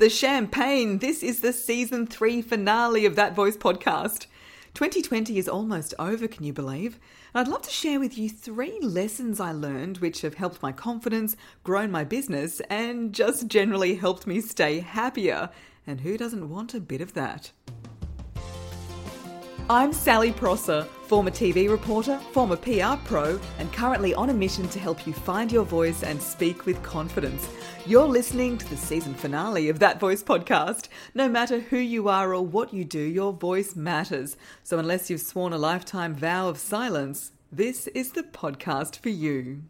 the champagne. This is the season three finale of That Voice podcast. 2020 is almost over, can you believe? And I'd love to share with you three lessons I learned which have helped my confidence, grown my business, and just generally helped me stay happier. And who doesn't want a bit of that? I'm Sally Prosser, former TV reporter, former PR pro, and currently on a mission to help you find your voice and speak with confidence. You're listening to the season finale of That Voice podcast. No matter who you are or what you do, your voice matters. So unless you've sworn a lifetime vow of silence, this is the podcast for you.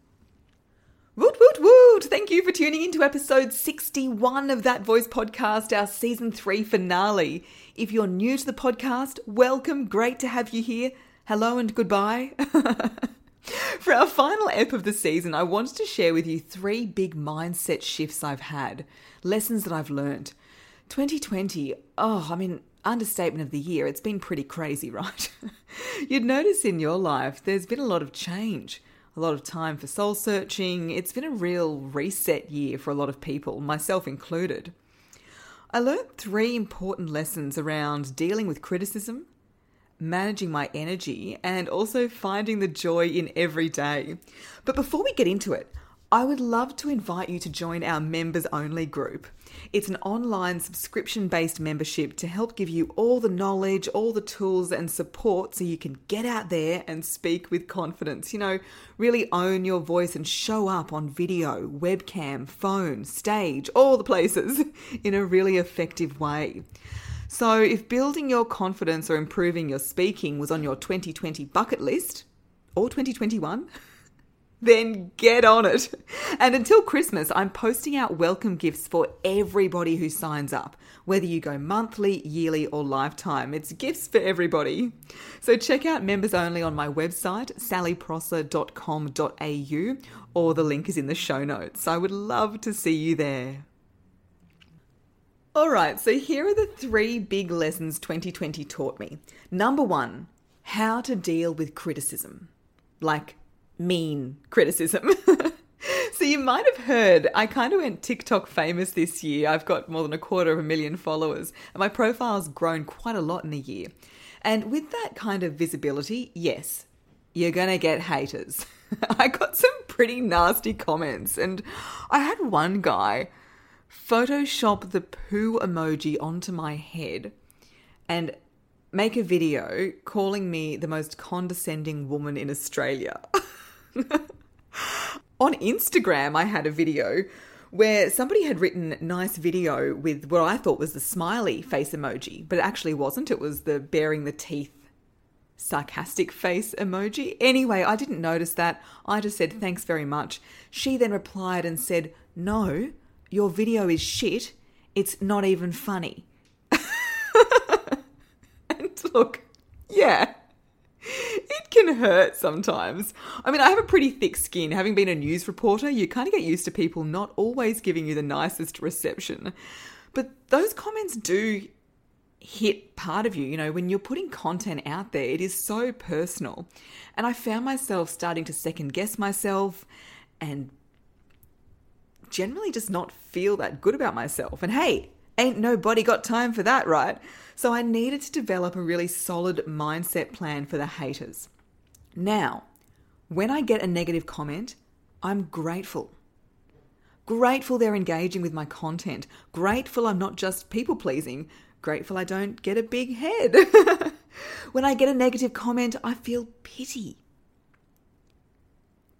Thank you for tuning in to episode 61 of That Voice podcast, our season 3 finale. If you're new to the podcast, welcome. Great to have you here. Hello and goodbye. For our final ep of the season, I wanted to share with you three big mindset shifts I've had, lessons that I've learned. 2020, oh, I mean, understatement of the year, it's been pretty crazy, right? You'd notice in your life there's been a lot of change a lot of time for soul searching. It's been a real reset year for a lot of people, myself included. I learned three important lessons around dealing with criticism, managing my energy, and also finding the joy in every day. But before we get into it, I would love to invite you to join our members only group. It's an online subscription based membership to help give you all the knowledge, all the tools and support so you can get out there and speak with confidence. You know, really own your voice and show up on video, webcam, phone, stage, all the places in a really effective way. So, if building your confidence or improving your speaking was on your 2020 bucket list, or 2021, then get on it. And until Christmas, I'm posting out welcome gifts for everybody who signs up, whether you go monthly, yearly, or lifetime. It's gifts for everybody. So check out members only on my website, sallyprosser.com.au, or the link is in the show notes. I would love to see you there. All right, so here are the three big lessons 2020 taught me. Number one, how to deal with criticism. Like, mean criticism. so you might have heard I kind of went TikTok famous this year. I've got more than a quarter of a million followers, and my profile's grown quite a lot in a year. And with that kind of visibility, yes, you're going to get haters. I got some pretty nasty comments, and I had one guy Photoshop the poo emoji onto my head and make a video calling me the most condescending woman in Australia. On Instagram, I had a video where somebody had written nice video with what I thought was the smiley face emoji, but it actually wasn't. It was the baring the teeth sarcastic face emoji. Anyway, I didn't notice that. I just said thanks very much. She then replied and said, "No, your video is shit. It's not even funny." and look, yeah hurt sometimes. I mean, I have a pretty thick skin. Having been a news reporter, you kind of get used to people not always giving you the nicest reception. But those comments do hit part of you. You know, when you're putting content out there, it is so personal. And I found myself starting to second guess myself and generally just not feel that good about myself. And hey, ain't nobody got time for that, right? So I needed to develop a really solid mindset plan for the haters. Now, when I get a negative comment, I'm grateful. Grateful they're engaging with my content. Grateful I'm not just people pleasing. Grateful I don't get a big head. when I get a negative comment, I feel pity.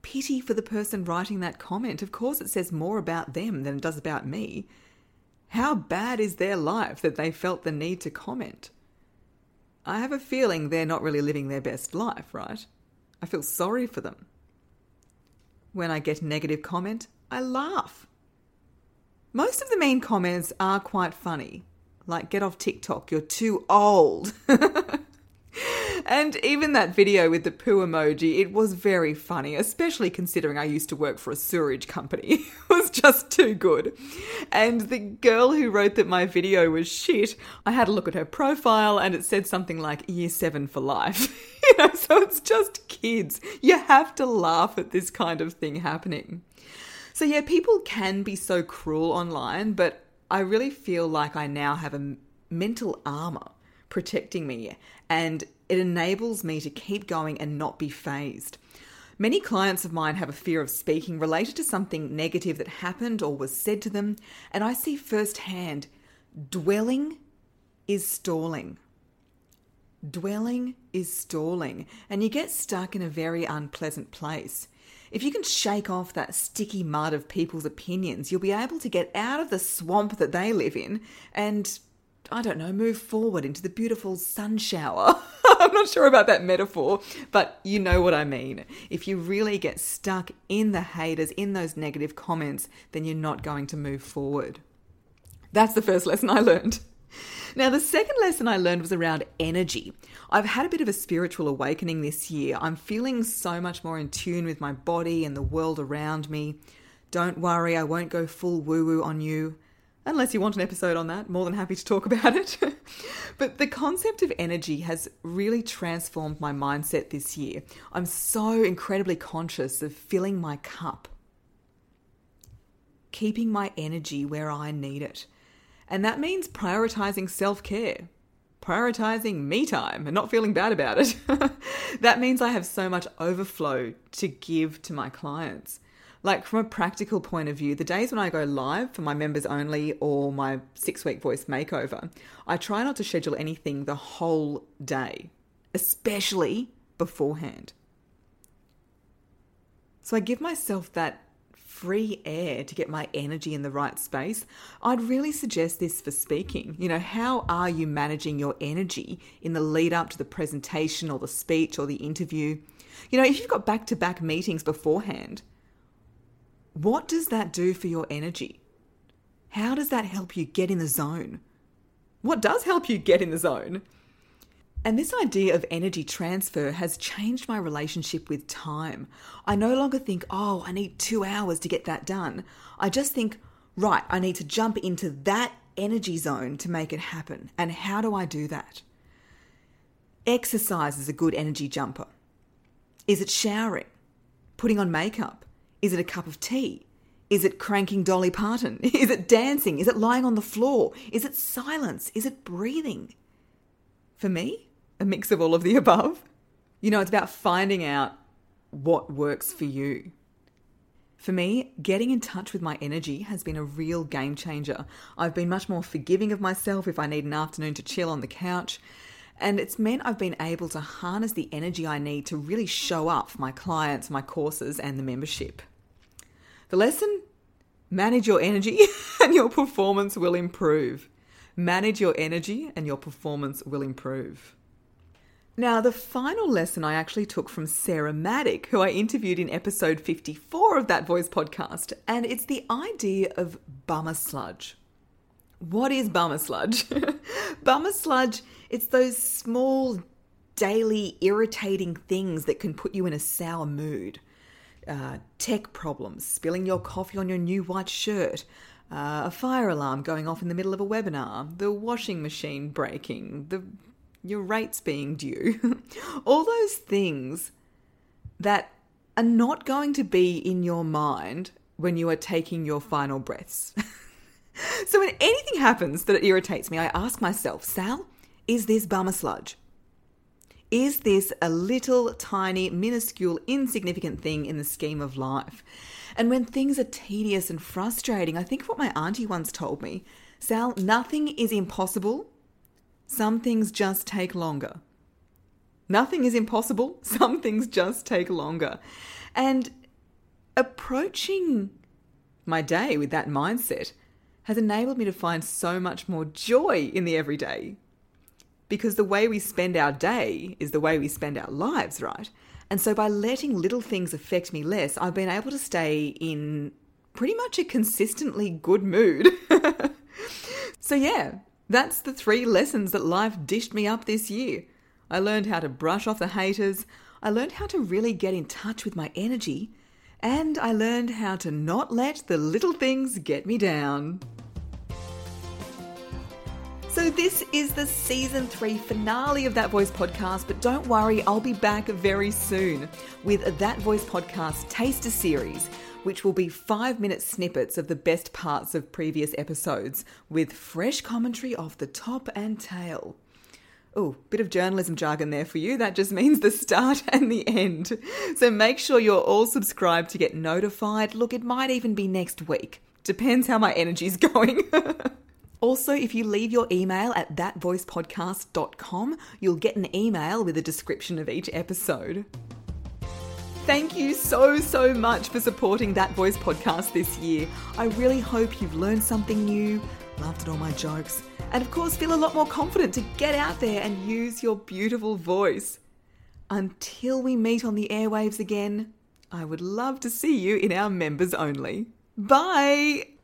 Pity for the person writing that comment. Of course, it says more about them than it does about me. How bad is their life that they felt the need to comment? I have a feeling they're not really living their best life, right? I feel sorry for them. When I get a negative comment, I laugh. Most of the mean comments are quite funny, like get off TikTok, you're too old. And even that video with the poo emoji, it was very funny, especially considering I used to work for a sewerage company. it was just too good. And the girl who wrote that my video was shit, I had a look at her profile and it said something like year seven for life. you know, so it's just kids. You have to laugh at this kind of thing happening. So, yeah, people can be so cruel online, but I really feel like I now have a mental armor protecting me and it enables me to keep going and not be fazed. Many clients of mine have a fear of speaking related to something negative that happened or was said to them, and I see firsthand dwelling is stalling. Dwelling is stalling, and you get stuck in a very unpleasant place. If you can shake off that sticky mud of people's opinions, you'll be able to get out of the swamp that they live in and, I don't know, move forward into the beautiful sun shower. I'm not sure about that metaphor, but you know what I mean. If you really get stuck in the haters, in those negative comments, then you're not going to move forward. That's the first lesson I learned. Now, the second lesson I learned was around energy. I've had a bit of a spiritual awakening this year. I'm feeling so much more in tune with my body and the world around me. Don't worry, I won't go full woo woo on you. Unless you want an episode on that, more than happy to talk about it. but the concept of energy has really transformed my mindset this year. I'm so incredibly conscious of filling my cup, keeping my energy where I need it. And that means prioritizing self care, prioritizing me time and not feeling bad about it. that means I have so much overflow to give to my clients. Like, from a practical point of view, the days when I go live for my members only or my six week voice makeover, I try not to schedule anything the whole day, especially beforehand. So I give myself that free air to get my energy in the right space, I'd really suggest this for speaking. You know, how are you managing your energy in the lead up to the presentation or the speech or the interview? You know, if you've got back to back meetings beforehand, what does that do for your energy? How does that help you get in the zone? What does help you get in the zone? And this idea of energy transfer has changed my relationship with time. I no longer think, oh, I need two hours to get that done. I just think, right, I need to jump into that energy zone to make it happen. And how do I do that? Exercise is a good energy jumper. Is it showering? Putting on makeup? Is it a cup of tea? Is it cranking Dolly Parton? Is it dancing? Is it lying on the floor? Is it silence? Is it breathing? For me, a mix of all of the above. You know, it's about finding out what works for you. For me, getting in touch with my energy has been a real game changer. I've been much more forgiving of myself if I need an afternoon to chill on the couch. And it's meant I've been able to harness the energy I need to really show up for my clients, my courses, and the membership. The lesson manage your energy and your performance will improve. Manage your energy and your performance will improve. Now, the final lesson I actually took from Sarah Maddock, who I interviewed in episode 54 of That Voice podcast, and it's the idea of bummer sludge. What is bummer sludge? bummer sludge, it's those small, daily, irritating things that can put you in a sour mood uh, tech problems, spilling your coffee on your new white shirt, uh, a fire alarm going off in the middle of a webinar, the washing machine breaking, the your rates being due, all those things that are not going to be in your mind when you are taking your final breaths. so when anything happens that irritates me, I ask myself, Sal, is this bummer sludge? Is this a little tiny, minuscule, insignificant thing in the scheme of life? And when things are tedious and frustrating, I think of what my auntie once told me Sal, nothing is impossible. Some things just take longer. Nothing is impossible. Some things just take longer. And approaching my day with that mindset has enabled me to find so much more joy in the everyday because the way we spend our day is the way we spend our lives, right? And so by letting little things affect me less, I've been able to stay in pretty much a consistently good mood. so, yeah, that's the three lessons that life dished me up this year. I learned how to brush off the haters, I learned how to really get in touch with my energy, and I learned how to not let the little things get me down. So, this is the season three finale of That Voice podcast, but don't worry, I'll be back very soon with That Voice podcast Taster Series, which will be five minute snippets of the best parts of previous episodes with fresh commentary off the top and tail. Oh, bit of journalism jargon there for you. That just means the start and the end. So make sure you're all subscribed to get notified. Look, it might even be next week. Depends how my energy's going. Also, if you leave your email at thatvoicepodcast.com, you'll get an email with a description of each episode. Thank you so, so much for supporting That Voice podcast this year. I really hope you've learned something new, laughed at all my jokes, and of course, feel a lot more confident to get out there and use your beautiful voice. Until we meet on the airwaves again, I would love to see you in our members only. Bye!